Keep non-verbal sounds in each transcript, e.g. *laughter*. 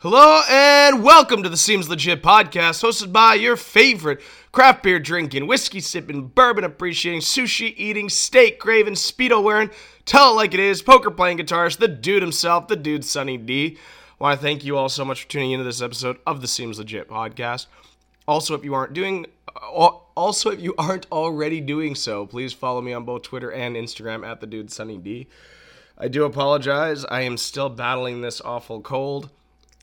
Hello and welcome to the Seems Legit podcast, hosted by your favorite craft beer drinking, whiskey sipping, bourbon appreciating, sushi eating, steak craving, speedo wearing, tell it like it is, poker playing guitarist, the dude himself, the dude Sunny D. I want to thank you all so much for tuning into this episode of the Seems Legit podcast. Also, if you aren't doing, uh, also if you aren't already doing so, please follow me on both Twitter and Instagram at the dude Sunny D. I do apologize. I am still battling this awful cold.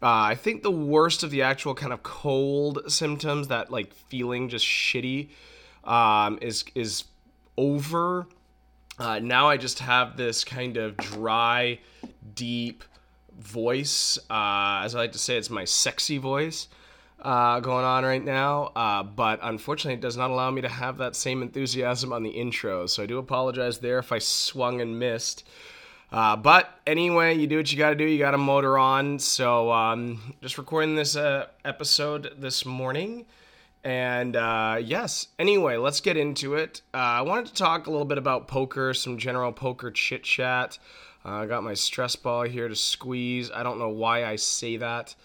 Uh, I think the worst of the actual kind of cold symptoms, that like feeling just shitty, um, is is over. Uh, now I just have this kind of dry, deep voice. Uh, as I like to say, it's my sexy voice uh, going on right now. Uh, but unfortunately, it does not allow me to have that same enthusiasm on the intro. So I do apologize there if I swung and missed. Uh, but anyway, you do what you got to do. You got to motor on. So um, just recording this uh, episode this morning. And uh, yes, anyway, let's get into it. Uh, I wanted to talk a little bit about poker, some general poker chit chat. Uh, I got my stress ball here to squeeze. I don't know why I say that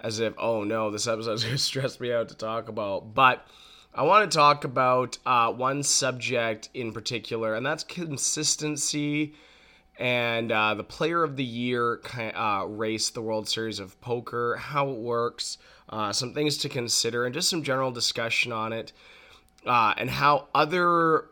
as if, oh no, this episode is *laughs* going to stress me out to talk about. But I want to talk about uh, one subject in particular, and that's consistency and uh, the player of the year uh, race, the World Series of Poker, how it works, uh, some things to consider, and just some general discussion on it, uh, and how other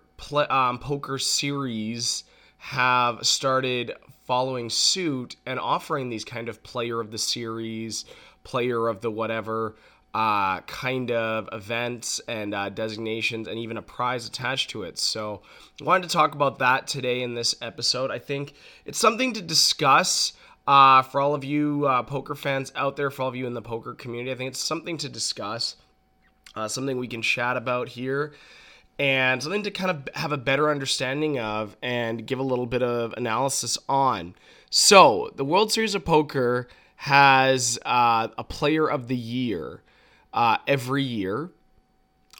um, poker series have started following suit and offering these kind of player of the series, player of the whatever uh, kind of events and uh, designations and even a prize attached to it. So I wanted to talk about that today in this episode. I think it's something to discuss. Uh, for all of you uh, poker fans out there, for all of you in the poker community, I think it's something to discuss, uh, something we can chat about here, and something to kind of have a better understanding of and give a little bit of analysis on. So, the World Series of Poker has uh, a player of the year uh, every year.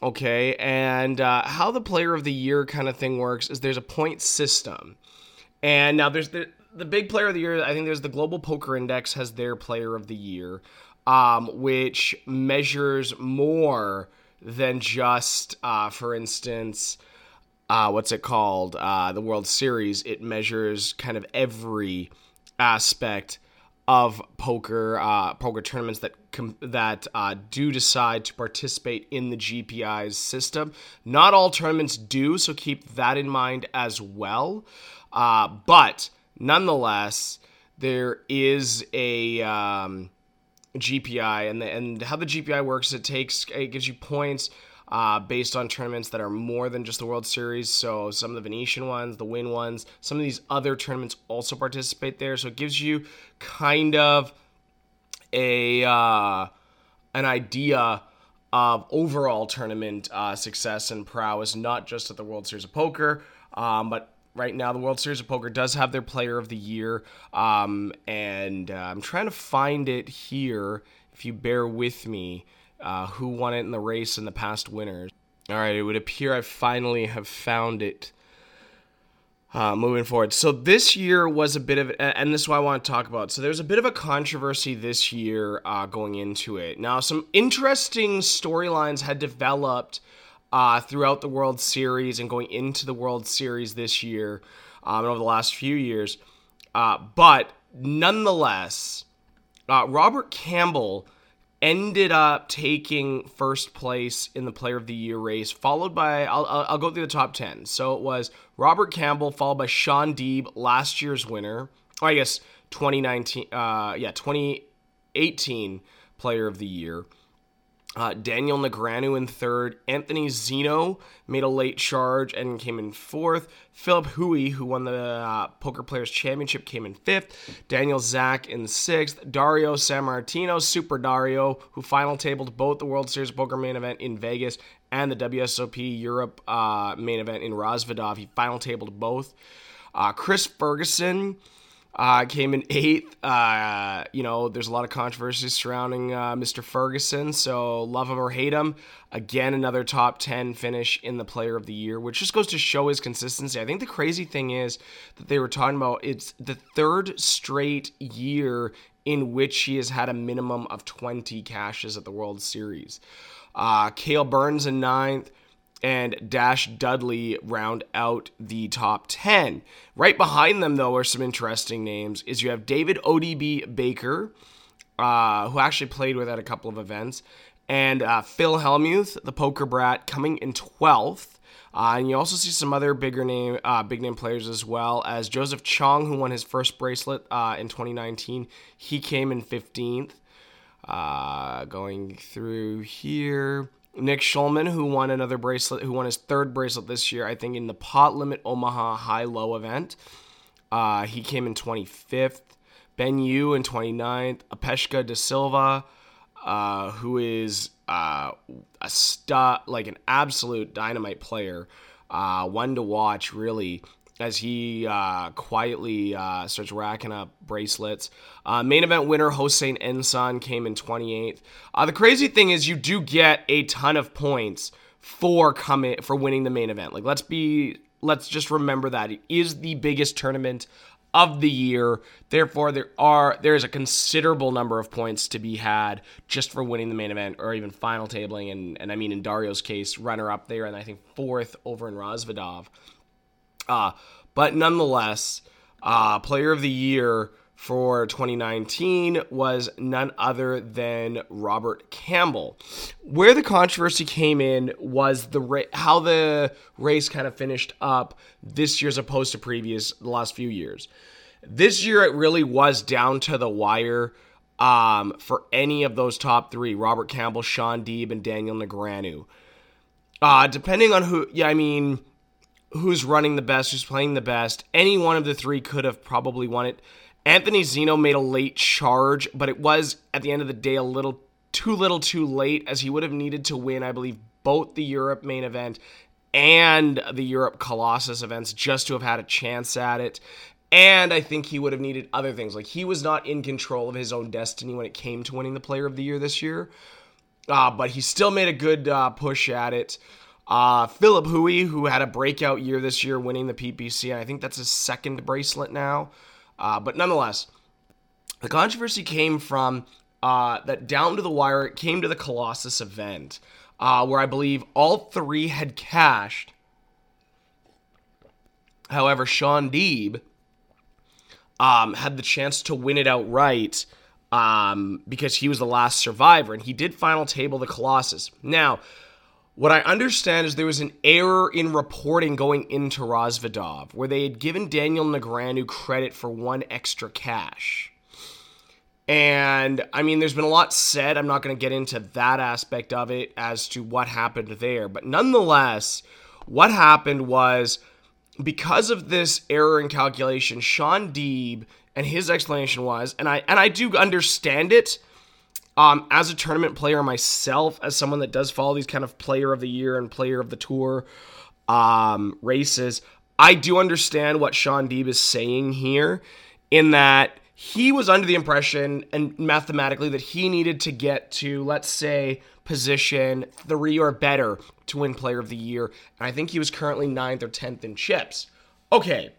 Okay, and uh, how the player of the year kind of thing works is there's a point system, and now there's the the big player of the year. I think there's the Global Poker Index has their player of the year, um, which measures more than just, uh, for instance, uh, what's it called? Uh, the World Series. It measures kind of every aspect of poker uh, poker tournaments that com- that uh, do decide to participate in the GPI's system. Not all tournaments do, so keep that in mind as well. Uh, but nonetheless, there is a um, GPI, and the, and how the GPI works, it takes it gives you points uh, based on tournaments that are more than just the World Series. So some of the Venetian ones, the Wynn ones, some of these other tournaments also participate there. So it gives you kind of a uh, an idea of overall tournament uh, success and prowess, not just at the World Series of Poker, um, but right now the World Series of Poker does have their Player of the Year, um, and uh, I'm trying to find it here. If you bear with me uh, who won it in the race and the past winners. All right, it would appear I finally have found it. Uh, moving forward, so this year was a bit of, and this is what I want to talk about. So there's a bit of a controversy this year uh, going into it. Now, some interesting storylines had developed uh, throughout the World Series and going into the World Series this year um, and over the last few years. Uh, but nonetheless, uh, Robert Campbell ended up taking first place in the player of the year race followed by I'll, I'll, go through the top 10 so it was robert campbell followed by Shaun Deeb last year's winner i guess 2019 uh, yeah 2018 player of the year uh, Daniel Negreanu in third. Anthony Zinno made a late charge and came in fourth. Phillip Hui, who won the uh, Poker Players Championship, came in fifth. Daniel Zak in sixth. Dario Sammartino, Super Dario, who final tabled both the World Series Poker main event in Vegas and the WSOP Europe uh, main event in Rozvadov. He final tabled both. Uh, Chris Ferguson uh, came in eighth. Uh, you know, there's a lot of controversy surrounding uh, Mr. Ferguson, so love him or hate him. Again, another top 10 finish in the player of the year, which just goes to show his consistency. I think the crazy thing is that they were talking about it's the third straight year in which he has had a minimum of 20 cashes at the World Series. Uh, Kahle Burns in ninth, and Dash Dudley round out the top 10. Right behind them, though, are some interesting names. Is you have David ODB Baker, uh, who actually played with at a couple of events, and uh, Phil Hellmuth, the poker brat, coming in 12th. Uh, and you also see some other bigger name, uh, big name players as well as Joseph Cheong, who won his first bracelet uh, in 2019. He came in 15th. Uh, going through here, Nick Schulman, who won another bracelet, who won his third bracelet this year, I think in the pot limit Omaha high low event. Uh, he came in 25th. Ben Yu in 29th. Upeshka de Silva, uh, who is uh, a stud, like an absolute dynamite player. Uh, one to watch, really as he uh, quietly uh, starts racking up bracelets. Uh, main event winner Hossein Ensan came in 28th. Uh, the crazy thing is, you do get a ton of points for coming for winning the main event. Like, let's be, let's just remember that it is the biggest tournament of the year. Therefore, there are there is a considerable number of points to be had just for winning the main event or even final tabling. And and I mean, in Dario's case, runner up there, and I think fourth over in Rozvadov. Uh, but nonetheless, uh, player of the year for 2019 was none other than Robert Campbell. Where the controversy came in was the ra- how the race kind of finished up this year as opposed to previous the last few years. This year it really was down to the wire um, for any of those top three: Robert Campbell, Shaun Deeb, and Daniel Negreanu. Uh, depending on who, yeah, I mean, who's running the best, who's playing the best. Any one of the three could have probably won it. Anthony Zinno made a late charge, but it was at the end of the day a little too little too late as he would have needed to win, I believe, both the Europe main event and the Europe Colossus events just to have had a chance at it. And I think he would have needed other things. Like he was not in control of his own destiny when it came to winning the player of the year this year. Uh, but he still made a good uh, push at it. Uh, Phillip Hui, who had a breakout year this year, winning the PPC, I think that's his second bracelet now. Uh, but nonetheless, the controversy came from uh, that down to the wire. It came to the Colossus event, uh, where I believe all three had cashed. However, Shaun Deeb um, had the chance to win it outright um, because he was the last survivor, and he did final table the Colossus. Now, what I understand is there was an error in reporting going into Rozvadov, where they had given Daniel Negreanu credit for one extra cash. And I mean, there's been a lot said. I'm not going to get into that aspect of it as to what happened there. But nonetheless, what happened was because of this error in calculation, Shaun Deeb and his explanation was, and I and I do understand it um, as a tournament player myself, as someone that does follow these kind of player of the year and player of the tour um, races, I do understand what Shaun Deeb is saying here in that he was under the impression and mathematically that he needed to get to, let's say, position three or better to win player of the year. And I think he was currently ninth or 10th in chips. Okay.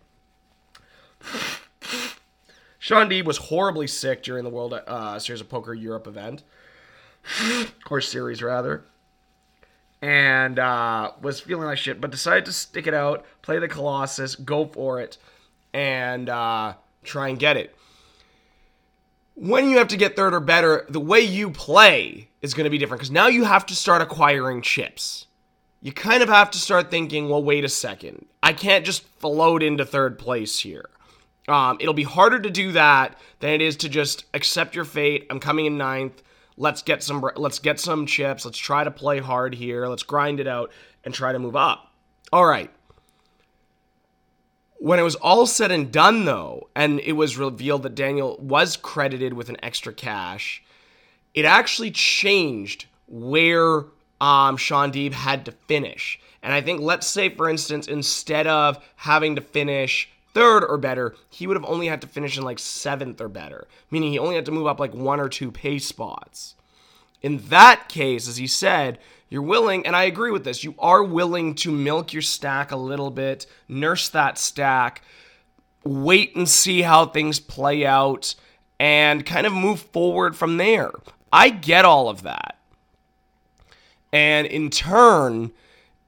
Shaun Deeb was horribly sick during the World uh, Series of Poker Europe event, *sighs* or series rather, and uh, was feeling like shit, but decided to stick it out, play the Colossus, go for it, and uh, try and get it. When you have to get third or better, the way you play is going to be different because now you have to start acquiring chips. You kind of have to start thinking, well, wait a second. I can't just float into third place here. Um, it'll be harder to do that than it is to just accept your fate. I'm coming in ninth. Let's get some. Let's get some chips. Let's try to play hard here. Let's grind it out and try to move up. All right. When it was all said and done, though, and it was revealed that Daniel was credited with an extra cash, it actually changed where um, Shaun Deeb had to finish. And I think, let's say, for instance, instead of having to finish third or better, he would have only had to finish in like seventh or better, meaning he only had to move up like one or two pace spots. In that case, as he said, you're willing, and I agree with this, you are willing to milk your stack a little bit, nurse that stack, wait and see how things play out, and kind of move forward from there. I get all of that. And in turn,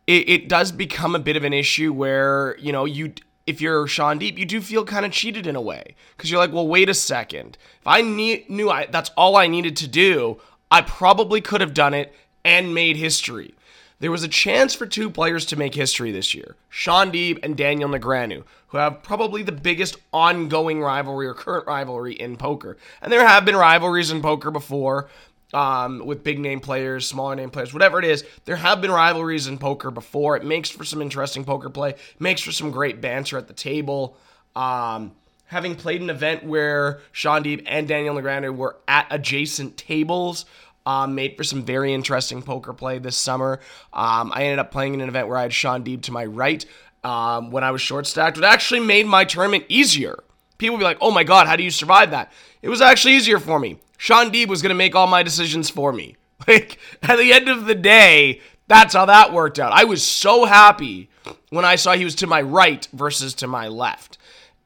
it, it does become a bit of an issue where, you know, you if you're Shaun Deeb, you do feel kind of cheated in a way because you're like, well, wait a second. If I knew I, that's all I needed to do, I probably could have done it and made history. There was a chance for two players to make history this year Shaun Deeb and Daniel Negreanu, who have probably the biggest ongoing rivalry or current rivalry in poker. And there have been rivalries in poker before um, with big name players, smaller name players, whatever it is. There have been rivalries in poker before. It makes for some interesting poker play, makes for some great banter at the table. Um, having played an event where Shaun Deeb and Daniel Negreanu were at adjacent tables, um, made for some very interesting poker play this summer. Um, I ended up playing in an event where I had Shaun Deeb to my right um, when I was short stacked. It actually made my tournament easier. People be like, oh my God, how do you survive that? It was actually easier for me. Shaun Deeb was going to make all my decisions for me. *laughs* Like, at the end of the day, that's how that worked out. I was so happy when I saw he was to my right versus to my left.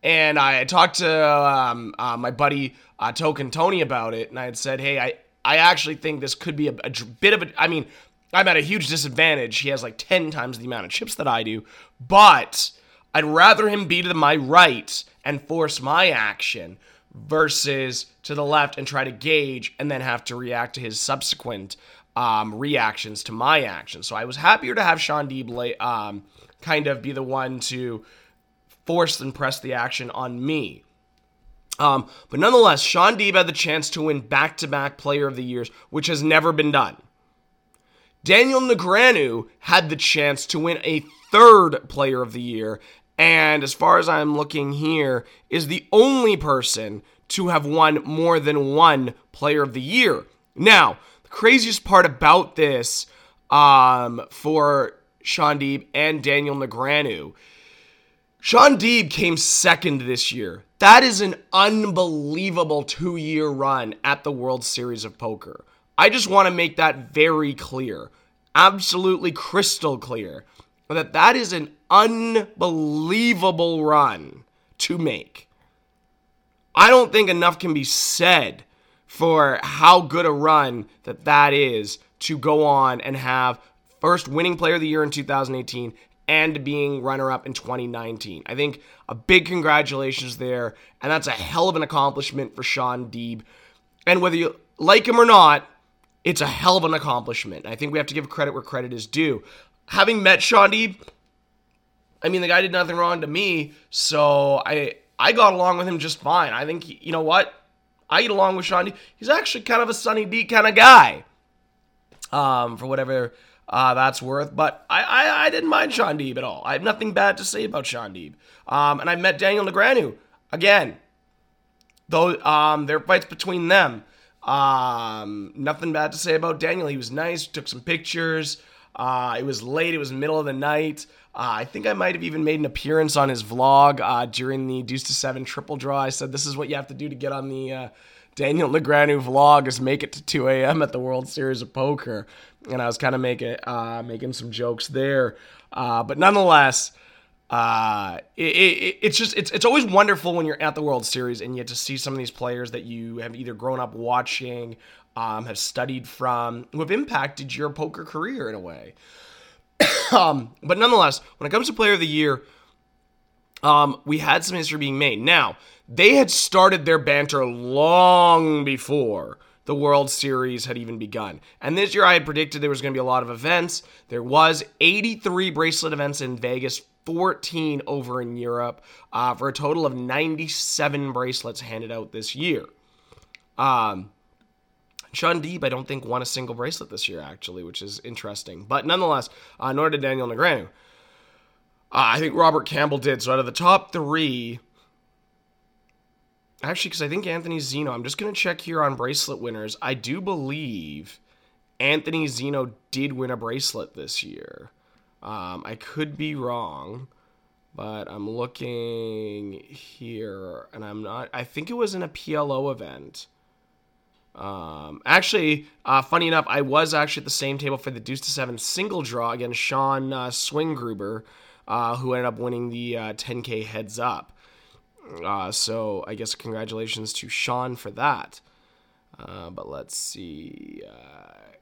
And I talked to um, uh, my buddy uh, Token Tony about it, and I had said, hey, I, I actually think this could be a, a bit of a. I mean, I'm at a huge disadvantage. He has like 10 times the amount of chips that I do, but I'd rather him be to my right and force my action versus to the left and try to gauge and then have to react to his subsequent um, reactions to my actions. So I was happier to have Shaun Deeb um, kind of be the one to force and press the action on me. Um, but nonetheless, Shaun Deeb had the chance to win back to back Player of the Years, which has never been done. Daniel Negreanu had the chance to win a third Player of the Year, and as far as I'm looking here, is the only person to have won more than one Player of the Year. Now, the craziest part about this um, for Deeb and Daniel Negreanu, Deeb came second this year. That is an unbelievable two year run at the World Series of Poker. I just want to make that very clear, absolutely crystal clear, that that is an unbelievable run to make. I don't think enough can be said for how good a run that that is to go on and have first winning player of the year in 2018 and being runner up in 2019. I think a big congratulations there, and that's a hell of an accomplishment for Shaun Deeb. And whether you like him or not, it's a hell of an accomplishment. I think we have to give credit where credit is due. Having met Shaun Deeb, I mean, the guy did nothing wrong to me, so I I got along with him just fine. I think you know what, I get along with Shaun. He's actually kind of a Sunny D kind of guy, um, for whatever uh, that's worth. But I, I I didn't mind Shaun Deeb at all. I have nothing bad to say about Shaun Deeb. Um, and I met Daniel Negreanu again. Though um, there are fights between them. Um, nothing bad to say about Daniel. He was nice. Took some pictures. Uh, it was late. It was middle of the night. Uh, I think I might have even made an appearance on his vlog uh, during the Deuce to Seven triple draw. I said this is what you have to do to get on the uh, Daniel Negreanu vlog is make it to 2 a.m. at the World Series of Poker, and I was kind of making uh, making some jokes there, uh, but nonetheless. Uh, it, it, it's just it's it's always wonderful when you're at the World Series and you get to see some of these players that you have either grown up watching, um, have studied from, who have impacted your poker career in a way. *coughs* um, but nonetheless, when it comes to player of the year, um, we had some history being made. Now, they had started their banter long before the World Series had even begun. And this year I had predicted there was going to be a lot of events. There was 83 bracelet events in Vegas, 14 over in Europe, uh, for a total of 97 bracelets handed out this year. Um, Shaun Deeb, I don't think, won a single bracelet this year, actually, which is interesting. But nonetheless, uh, nor did Daniel Negreanu. Uh, I think Robert Campbell did. So out of the top three, actually, because I think Anthony Zinno, I'm just going to check here on bracelet winners. I do believe Anthony Zinno did win a bracelet this year. Um, I could be wrong, but I'm looking here, and I'm not. I think it was in a PLO event. Um, actually, uh, funny enough, I was actually at the same table for the Deuce to Seven single draw against Sean uh, Swingruber, uh, who ended up winning the uh, 10K heads up. Uh, so I guess congratulations to Sean for that. Uh, but let's see uh,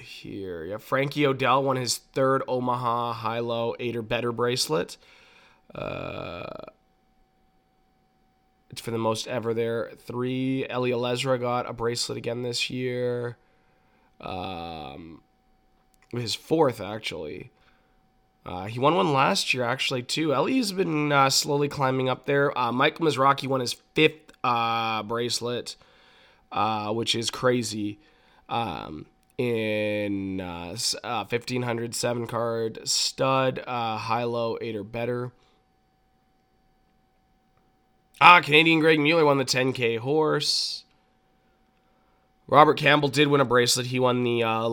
here. Yeah, Frankie O'Dell won his third Omaha high low eight or better bracelet. Uh, it's for the most ever there. Three. Eli Elezra got a bracelet again this year. Um, his fourth actually. Uh, he won one last year actually too. Ellie's been uh, slowly climbing up there. Uh, Michael Mizrachi won his fifth uh, bracelet, uh, which is crazy. Um, in 1500 uh, seven card stud, high low eight or better. Ah, Canadian Greg Mueller won the 10K horse. Robert Campbell did win a bracelet. He won the uh,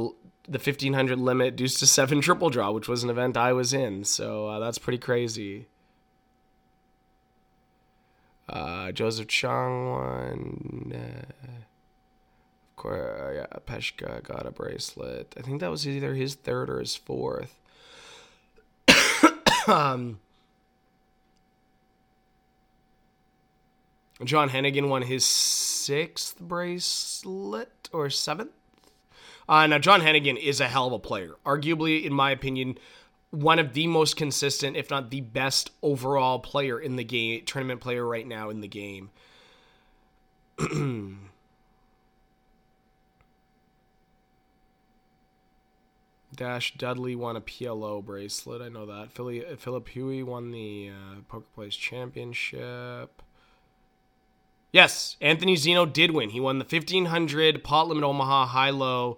the 1500 limit deuce to seven *laughs* triple draw, which was an event I was in. So uh, that's pretty crazy. Uh, Joseph Cheong won. Uh, of course, yeah, Peshka got a bracelet. I think that was either his third or his fourth. *coughs* um, John Hennigan won his sixth bracelet or seventh. Uh, now, John Hennigan is a hell of a player. Arguably, in my opinion, one of the most consistent, if not the best overall player in the game, tournament player right now in the game. *clears throat* Dash Dudley won a PLO bracelet. I know that. Philly, Phillip Hui won the uh, Poker Plays Championship. Yes, Anthony Zeno did win. He won the 1500 pot limit Omaha high low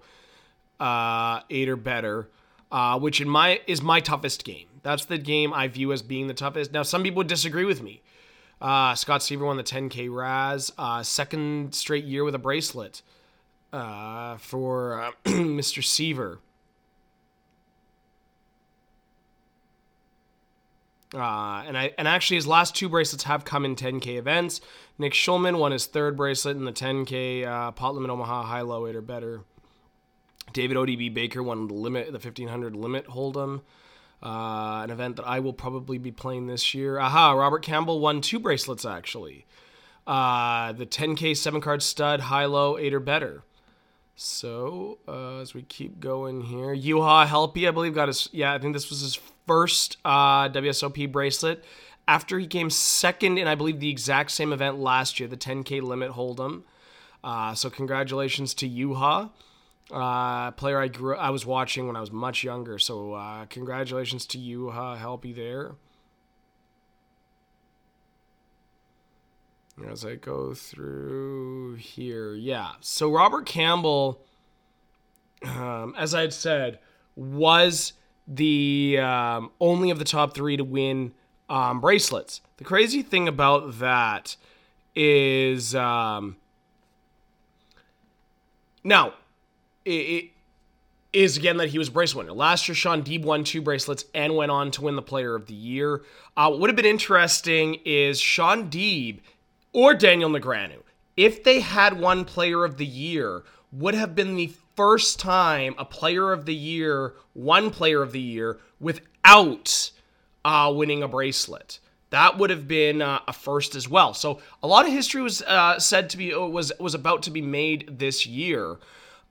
uh, eight or better, uh, which in my is my toughest game. That's the game I view as being the toughest. Now, some people would disagree with me. Uh, Scott Seaver won the 10K Razz, uh, second straight year with a bracelet uh, for uh, *clears throat* Mr. Seaver. Uh, and I and actually his last two bracelets have come in 10k events. Nick Schulman won his third bracelet in the 10k uh, pot limit Omaha high low eight or better. David ODB Baker won the limit the 1500 limit hold'em, uh, an event that I will probably be playing this year. Aha! Robert Campbell won two bracelets actually. Uh, the 10k seven card stud high low eight or better. So uh, as we keep going here, Juha Helppi I believe got his yeah I think this was his first uh, WSOP bracelet after he came second in, I believe, the exact same event last year, the 10K Limit Hold'em. Uh, so congratulations to Juha, uh, player I grew, I was watching when I was much younger. So uh, congratulations to Juha, Helppi there. As I go through here, yeah. So Robert Campbell, um, as I had said, was the um, only of the top three to win um, bracelets. The crazy thing about that is um, now it, it is again that he was bracelet winner. Last year, Shaun Deeb won two bracelets and went on to win the Player of the Year. Uh, what would have been interesting is Shaun Deeb or Daniel Negreanu, if they had won Player of the Year, would have been the first time a player of the year, one player of the year, without uh, winning a bracelet. That would have been uh, a first as well. So a lot of history was uh, said to be uh, was was about to be made this year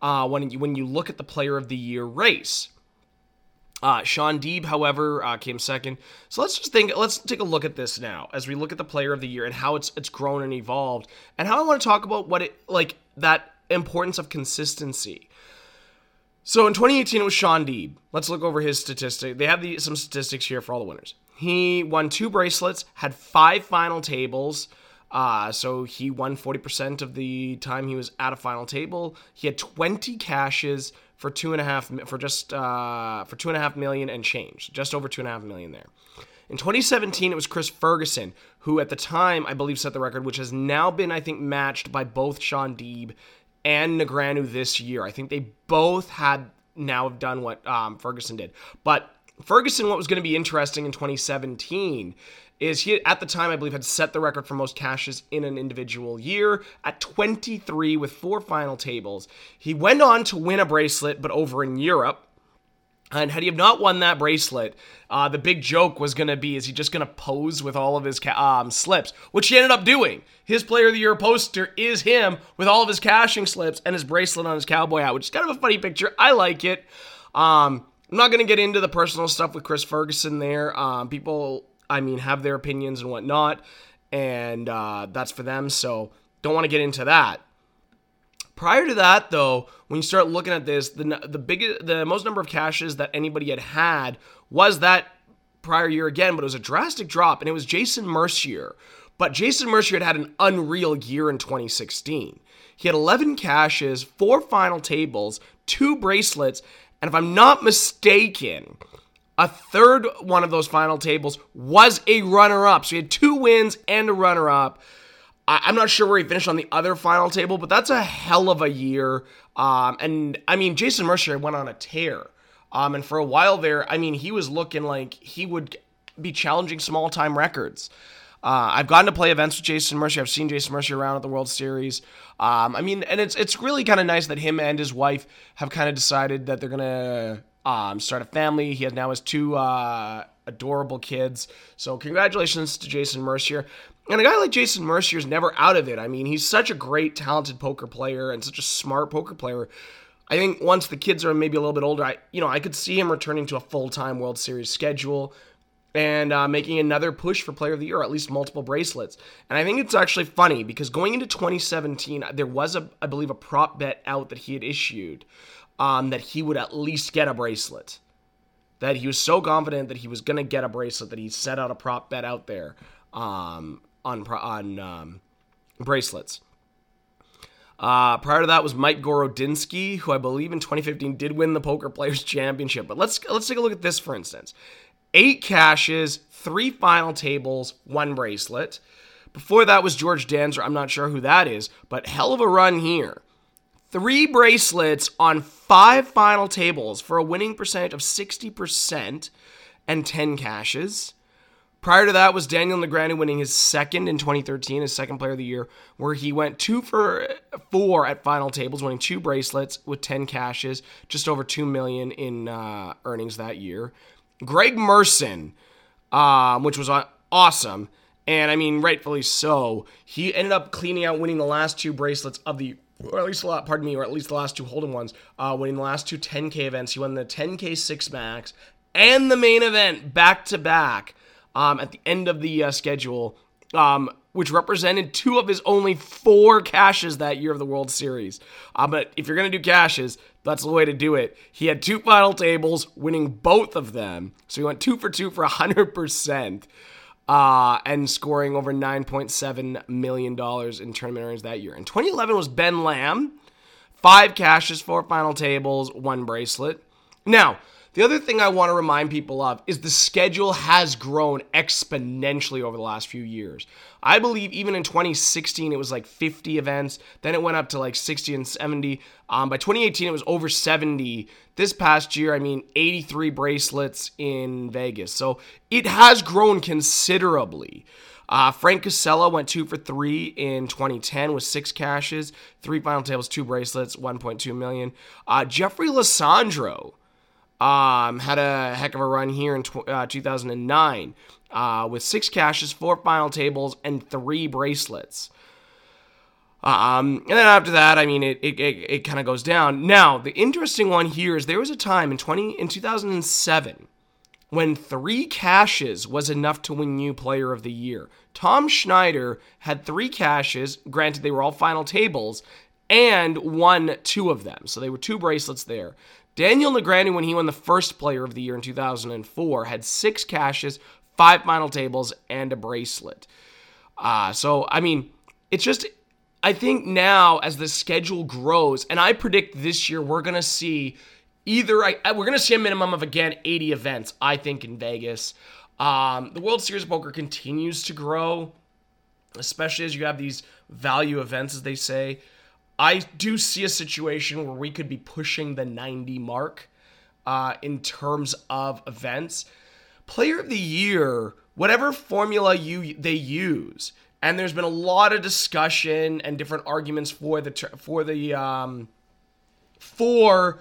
uh, when you, when you look at the player of the year race. Uh, Shaun Deeb, however, came second. So let's just think. Let's take a look at this now as we look at the player of the year and how it's it's grown and evolved, and how I want to talk about what it like that importance of consistency. So in 2018, it was Shaun Deeb. Let's look over his statistic. They have the, some statistics here for all the winners. He won two bracelets, had five final tables. Uh, so he won 40% of the time he was at a final table. He had 20 cashes for two and a half for just uh, for two and a half million and change, just over two and a half million there. In 2017, it was Chris Ferguson, who at the time I believe set the record, which has now been I think matched by both Shaun Deeb and Negreanu this year. I think they both had now have done what um, Ferguson did. But Ferguson, what was going to be interesting in 2017 is he at the time I believe had set the record for most cashes in an individual year at 23 with four final tables. He went on to win a bracelet, but over in Europe. And had he not won that bracelet, uh, the big joke was going to be: is he just going to pose with all of his ca- um, slips, which he ended up doing. His Player of the Year poster is him with all of his cashing slips and his bracelet on his cowboy hat, which is kind of a funny picture. I like it. Um, I'm not going to get into the personal stuff with Chris Ferguson there. Um, people, I mean, have their opinions and whatnot, and uh, that's for them. So don't want to get into that. Prior to that, though, when you start looking at this, the the biggest, the most number of cashes that anybody had had was that prior year again, but it was a drastic drop, and it was Jason Mercier. But Jason Mercier had had an unreal year in 2016. He had 11 cashes, four final tables, two bracelets, and if I'm not mistaken, a third one of those final tables was a runner up. So he had two wins and a runner up. I, am not sure where he finished on the other final table, but that's a hell of a year. Um, and I mean, Jason Mercier went on a tear. Um, and for a while there, I mean, he was looking like he would be challenging small time records. Uh, I've gotten to play events with Jason Mercier. I've seen Jason Mercier around at the World Series. Um, I mean, and it's it's really kind of nice that him and his wife have kind of decided that they're gonna um, start a family. He has now has two uh, adorable kids. So congratulations to Jason Mercier. And a guy like Jason Mercier is never out of it. I mean, he's such a great, talented poker player and such a smart poker player. I think once the kids are maybe a little bit older, I you know I could see him returning to a full time World Series schedule and uh, making another push for Player of the Year, or at least multiple bracelets. And I think it's actually funny because going into 2017, there was a I believe a prop bet out that he had issued um, that he would at least get a bracelet. That he was so confident that he was going to get a bracelet that he set out a prop bet out there. Um, on on um, bracelets. Uh, prior to that was Mike Gorodinsky, who I believe in 2015 did win the Poker Players Championship. But let's let's take a look at this for instance: eight cashes, three final tables, one bracelet. Before that was George Danzer. I'm not sure who that is, but hell of a run here. Three bracelets on five final tables for a winning percentage of 60% and 10 cashes. Prior to that was Daniel Negreanu winning his second in 2013, his second player of the year, where he went two for four at final tables, winning two bracelets with 10 cashes, just over two million in uh, earnings that year. Greg Merson, um, which was awesome, and I mean rightfully so. He ended up cleaning out, winning the last two bracelets of the or at least a lot, pardon me, or at least the last two holding ones, uh, winning the last two 10K events. He won the 10K six max and the main event back to back um, at the end of the uh, schedule, um, which represented two of his only four cashes that year of the World Series. Uh, but if you're going to do cashes, that's the way to do it. He had two final tables, winning both of them. So he went two for two for 100%. Uh, and scoring over $9.7 million in tournament earnings that year. In 2011 was Ben Lamb, five cashes, four final tables, one bracelet. Now, the other thing I want to remind people of is the schedule has grown exponentially over the last few years. I believe even in 2016 it was like 50 events, then it went up to like 60 and 70. Um, by 2018 it was over 70. This past year, I mean 83 bracelets in Vegas. So it has grown considerably. Uh, Frank Kassela went two for three in 2010 with six cashes, three final tables, two bracelets, 1.2 million. Uh, Jeffrey Lisandro um, had a heck of a run here in tw- uh, 2009 uh, with six cashes, four final tables, and three bracelets. Um, and then after that, I mean, it it, it, it kind of goes down. Now, the interesting one here is there was a time in 20 in 2007 when three cashes was enough to win you Player of the Year. Tom Schneider had three cashes. Granted, they were all final tables, and won two of them. So they were two bracelets there. Daniel Negreanu, when he won the first Player of the Year in 2004, had six cashes, five final tables, and a bracelet. Uh, so, I mean, it's just, I think now as the schedule grows, and I predict this year we're going to see either, I, we're going to see a minimum of, again, 80 events, I think, in Vegas. Um, the World Series of Poker continues to grow, especially as you have these value events, as they say. I do see a situation where we could be pushing the 90 mark uh, in terms of events. Player of the year, whatever formula you they use, and there's been a lot of discussion and different arguments for the for the um, for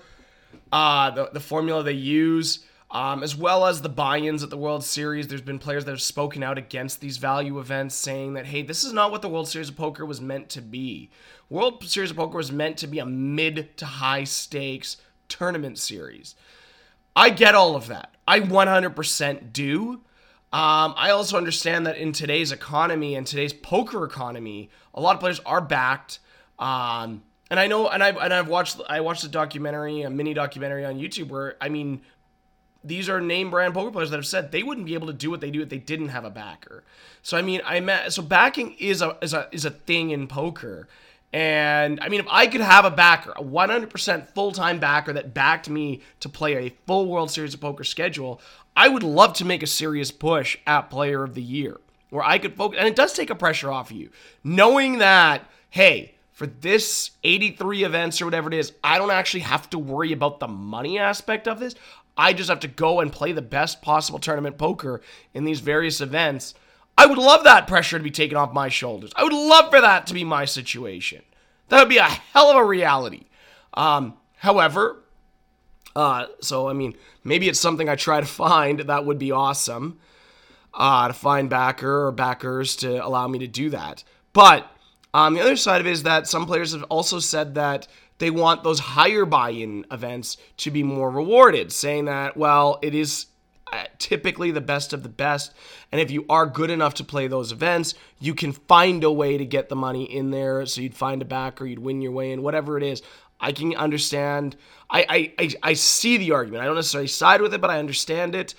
uh, the the formula they use. Um, as well as the buy-ins at the World Series, there's been players that have spoken out against these value events, saying that hey, this is not what the World Series of Poker was meant to be. World Series of Poker was meant to be a mid to high stakes tournament series. I get all of that. I 100% do. Um, I also understand that in today's economy and today's poker economy, a lot of players are backed. Um, and I know, and I've and I've watched I watched a documentary, a mini documentary on YouTube where I mean, these are name brand poker players that have said they wouldn't be able to do what they do if they didn't have a backer. So I mean, I met so backing is a is a is a thing in poker. And I mean, if I could have a backer, a 100% full time backer that backed me to play a full World Series of Poker schedule, I would love to make a serious push at Player of the Year where I could focus. And it does take a pressure off of you. Knowing that, hey, for this 83 events or whatever it is, I don't actually have to worry about the money aspect of this. I just have to go and play the best possible tournament poker in these various events I would love that pressure to be taken off my shoulders. I would love for that to be my situation. That would be a hell of a reality. Um, however, uh, so I mean, maybe it's something I try to *laughs* find. That would be awesome. Uh, to find backer or backers to allow me to do that. But um, the other side of it is that some players have also said that they want those higher buy-in events to be more rewarded, saying that well, it is uh, typically the best of the best. And if you are good enough to play those events, you can find a way to get the money in there. So you'd find a backer, you'd win your way in, whatever it is. I can understand. I, I, I, I see the argument. I don't necessarily side with it, but I understand it.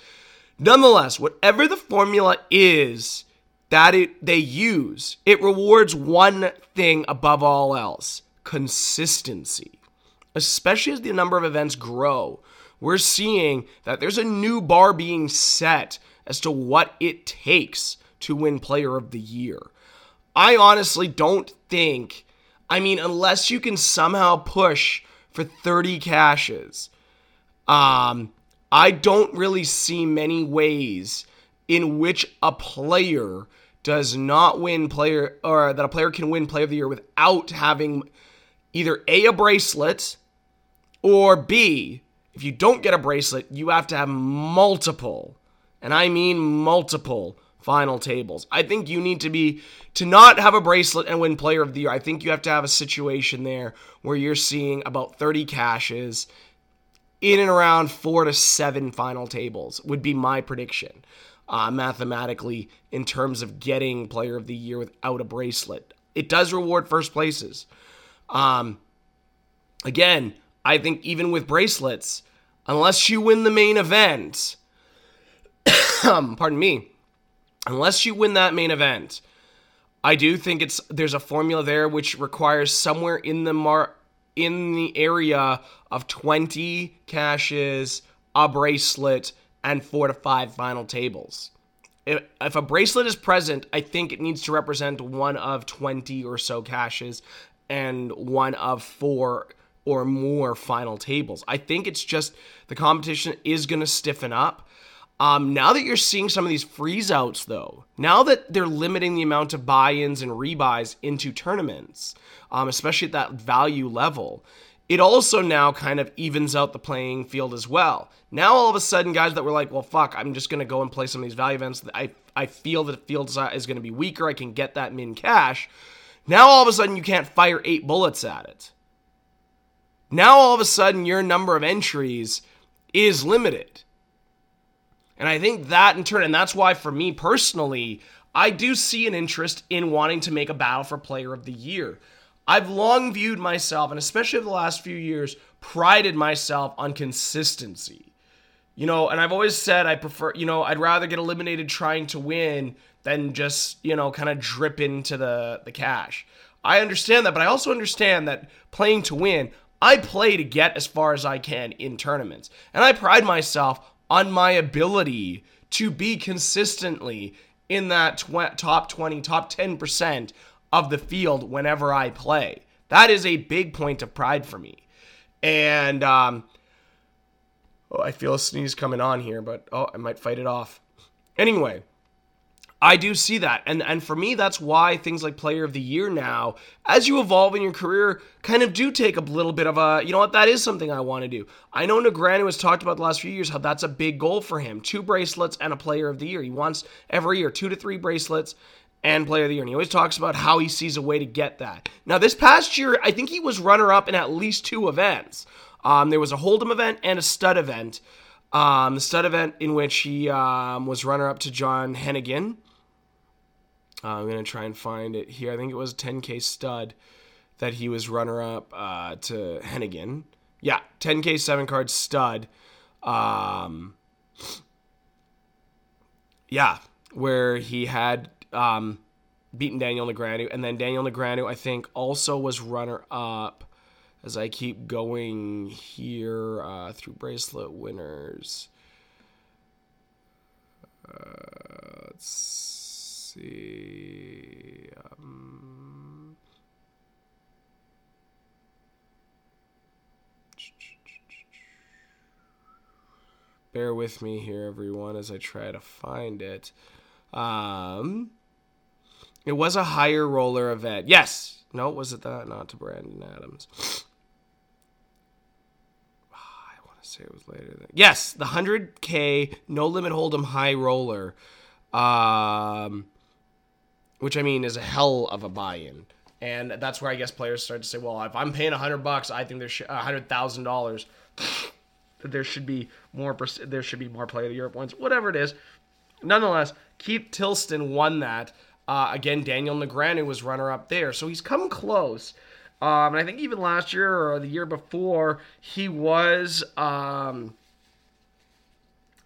Nonetheless, whatever the formula is that it they use, it rewards one thing above all else consistency. Especially as the number of events grow we're seeing that there's a new bar being set as to what it takes to win Player of the Year. I honestly don't think, I mean, unless you can somehow push for 30 cashes, um, I don't really see many ways in which a player does not win player or that a player can win player of the year without having either A a bracelet or B if you don't get a bracelet, you have to have multiple, and I mean multiple final tables. I think you need to be to not have a bracelet and win player of the year. I think you have to have a situation there where you're seeing about 30 cashes in and around 4 to 7 final tables would be my prediction. Uh, mathematically in terms of getting player of the year without a bracelet. It does reward first places. Um, again, I think even with bracelets, unless you win the main event, *coughs* pardon me, unless you win that main event, I do think it's there's a formula there which requires somewhere in the mar in the area of 20 cashes, a bracelet, and four to five final tables. If, if a bracelet is present, I think it needs to represent one of 20 or so cashes and one of four or more final tables. I think it's just the competition is going to stiffen up. Um, now that you're seeing some of these freeze outs, though, now that they're limiting the amount of buy ins and rebuys into tournaments, um, especially at that value level, it also now kind of evens out the playing field as well. Now, all of a sudden, guys that were like, well, fuck, I'm just going to go and play some of these value events. I, I feel that the field is going to be weaker. I can get that min cash. Now, all of a sudden, you can't fire eight bullets at it. Now all of a sudden your number of entries is limited. And I think that in turn, and that's why for me personally, I do see an interest in wanting to make a battle for player of the year. I've long viewed myself, and especially over the last few years, prided myself on consistency. You know, and I've always said I prefer, you know, I'd rather get eliminated trying to win than just, you know, kind of drip into the, the cash. I understand that, but I also understand that playing to win, I play to get as far as I can in tournaments. And I pride myself on my ability to be consistently in that tw- top 20, top 10% of the field whenever I play. That is a big point of pride for me. And um, oh, I feel a sneeze coming on here, but oh, I might fight it off. Anyway, I do see that. And and for me that's why things like player of the year now as you evolve in your career kind of do take a little bit of a you know what that is something I want to do. I know Negreanu has talked about the last few years how that's a big goal for him. Two bracelets and a player of the year. He wants every year 2 to 3 bracelets and player of the year. And he always talks about how he sees a way to get that. Now this past year I think he was runner up in at least two events. Um, there was a Hold'em event and a stud event. Um, the stud event in which he um, was runner up to John Hennigan. Uh, I'm to try and find it here. I think it was 10K stud that he was runner up uh, to Hennigan. Yeah, 10K seven card stud. Um, yeah, where he had um, beaten Daniel Negreanu. And then Daniel Negreanu, I think, also was runner up as I keep going here uh, through bracelet winners. Uh, let's see. Um, bear with me here, everyone, as I try to find it. Um, it was a higher roller event. Yes. No, was it that? Not to Brandon Adams. Ah, I want to say it was later. Than... Yes, the 100K no limit hold'em high roller. Um, which I mean is a hell of a buy-in. And that's where I guess players start to say, well, if I'm paying hundred bucks, I think there's a hundred thousand dollars. *sighs* There should be more. There should be more play of the Year points. Whatever it is. Nonetheless, Keith Tilston won that. Uh, again, Daniel Negreanu was runner up there, so he's come close. Um, and I think even last year or the year before, he was um,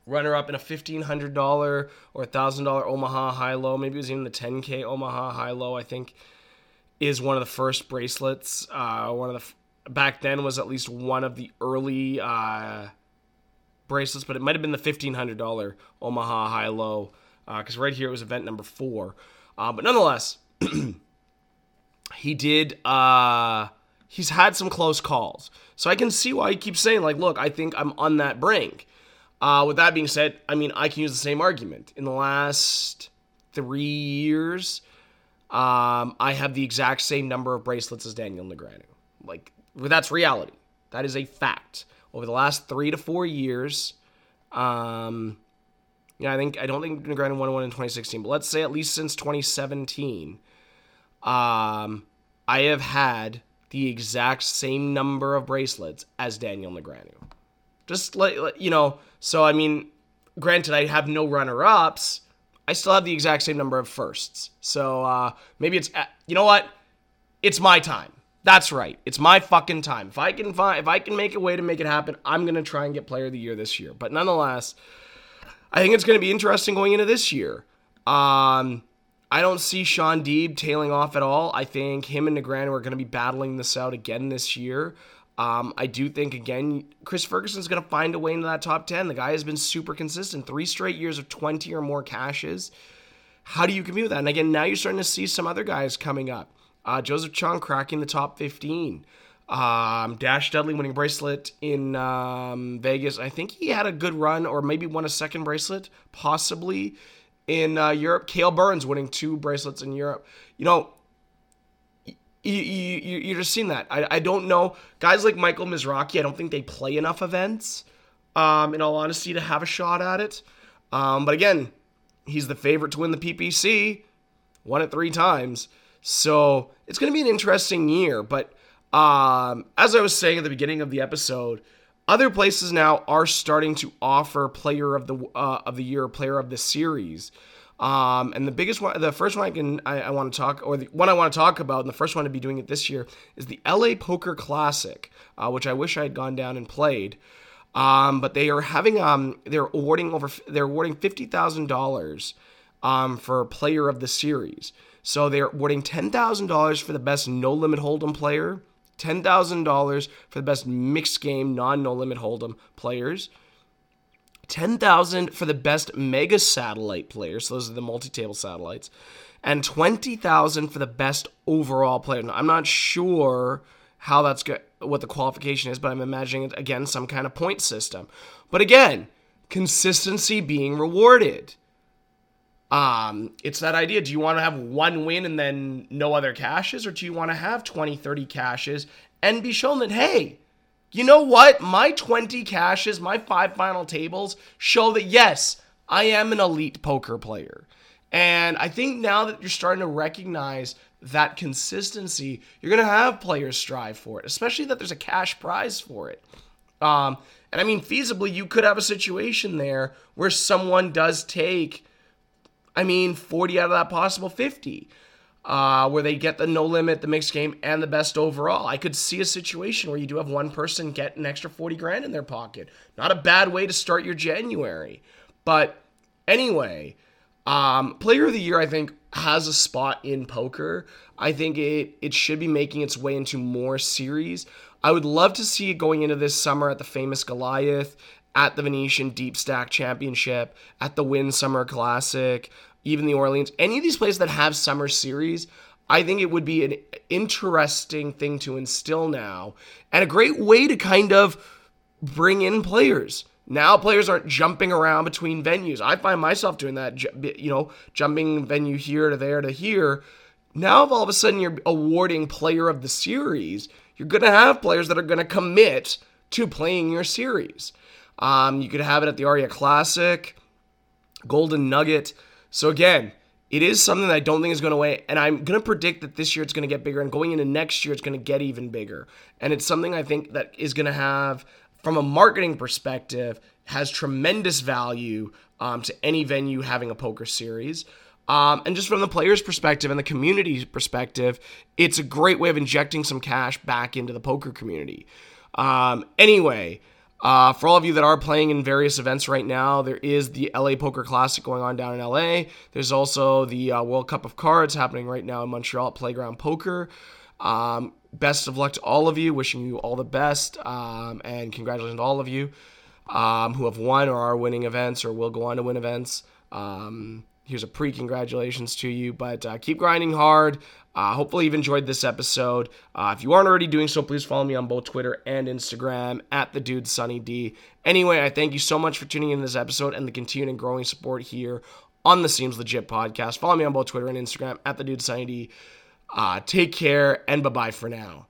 runner up in a $1,500 or $1,000 Omaha high low. Maybe it was even the 10K Omaha high low, I think, is one of the first bracelets. Uh, one of the, back then was at least one of the early uh, bracelets, but it might have been the $1,500 Omaha high low because uh, right here it was event number four. Uh, but nonetheless, *clears throat* he did. Uh, he's had some close calls, so I can see why he keeps saying like, "Look, I think I'm on that brink." Uh, with that being said, I mean, I can use the same argument. In the last three years, um, I have the exact same number of bracelets as Daniel Negreanu. Like, that's reality. That is a fact. Over the last three to four years, um, yeah, I think I don't think Negreanu won one in 2016, but let's say at least since 2017, um, I have had the exact same number of bracelets as Daniel Negreanu. Just like you know, so I mean, granted, I have no runner-ups. I still have the exact same number of firsts. So uh, maybe it's uh, you know what? It's my time. That's right. It's my fucking time. If I can find, if I can make a way to make it happen, I'm gonna try and get Player of the Year this year. But nonetheless, I think it's gonna be interesting going into this year. Um, I don't see Shaun Deeb tailing off at all. I think him and Negreanu are going to be battling this out again this year. Um, I do think again, Chris Ferguson's going to find a way into that top ten. The guy has been super consistent, three straight years of twenty or more cashes. How do you compete with that? And again, now you're starting to see some other guys coming up. Uh, Joseph Cheong cracking the top fifteen. Um, Dash Dudley winning bracelet in um, Vegas. I think he had a good run, or maybe won a second bracelet, possibly in uh, Europe. Kahle Burns winning two bracelets in Europe. You know, you, you, you're just seeing that. I, I don't know. Guys like Michael Mizrachi, I don't think they play enough events, um, in all honesty, to have a shot at it. Um, but again, he's the favorite to win the PPC, won it three times. So it's going to be an interesting year. But um, as I was saying at the beginning of the episode, other places now are starting to offer player of the uh, of the year, player of the series. Um, and the biggest one, the first one I can I, I want to talk, or the one I want to talk about, and the first one to be doing it this year is the LA Poker Classic, uh, which I wish I had gone down and played. Um, but they are having um, they're awarding over they're awarding fifty thousand um, dollars for player of the series. So they're awarding ten thousand dollars for the best no limit hold'em player, ten thousand dollars for the best mixed game non no limit hold'em players. 10,000 for the best mega satellite players. So those are the multi-table satellites. And 20,000 for the best overall player. Now, I'm not sure how that's good, what the qualification is, but I'm imagining it again some kind of point system. But again, consistency being rewarded. Um, it's that idea. Do you want to have one win and then no other cashes, or do you want to have 20, 30 cashes and be shown that, hey, you know what? My 20 cashes, my five final tables show that, yes, I am an elite poker player. And I think now that you're starting to recognize that consistency, you're going to have players strive for it, especially that there's a cash prize for it. Um, and I mean, feasibly, you could have a situation there where someone does take, I mean, 40 out of that possible 50, uh, where they get the no limit, the mixed game, and the best overall. I could see a situation where you do have one person get an extra 40 grand in their pocket. Not a bad way to start your January. But anyway, um, player of the year, I think, has a spot in poker. I think it it should be making its way into more series. I would love to see it going into this summer at the famous Goliath, at the Venetian Deep Stack Championship, at the Wynn Summer Classic, even the Orleans. Any of these places that have summer series, I think it would be an interesting thing to instill now and a great way to kind of bring in players. Now players aren't jumping around between venues. I find myself doing that, you know, jumping venue here to there to here. Now, if all of a sudden you're awarding player of the series, you're going to have players that are going to commit to playing your series. Um, you could have it at the Aria Classic, Golden Nugget. So again, it is something that I don't think is going to wait, and I'm going to predict that this year it's going to get bigger, and going into next year it's going to get even bigger. And it's something I think that is going to have from a marketing perspective, has tremendous value um, to any venue having a poker series. Um, and just from the player's perspective and the community perspective, it's a great way of injecting some cash back into the poker community. Um, anyway, uh, for all of you that are playing in various events right now, there is the LA Poker Classic going on down in LA. There's also the uh, World Cup of Cards happening right now in Montreal at Playground Poker. Um, best of luck to all of you. Wishing you all the best. Um, and congratulations to all of you um, who have won or are winning events or will go on to win events. Um, here's a pre congratulations to you. But uh, keep grinding hard. Uh, hopefully, you've enjoyed this episode. Uh, if you aren't already doing so, please follow me on both Twitter and Instagram at the dude Sunny D. Anyway, I thank you so much for tuning in this episode and the continued and growing support here on the Seems Legit podcast. Follow me on both Twitter and Instagram at the dude Sunny D. Uh, take care and bye bye for now.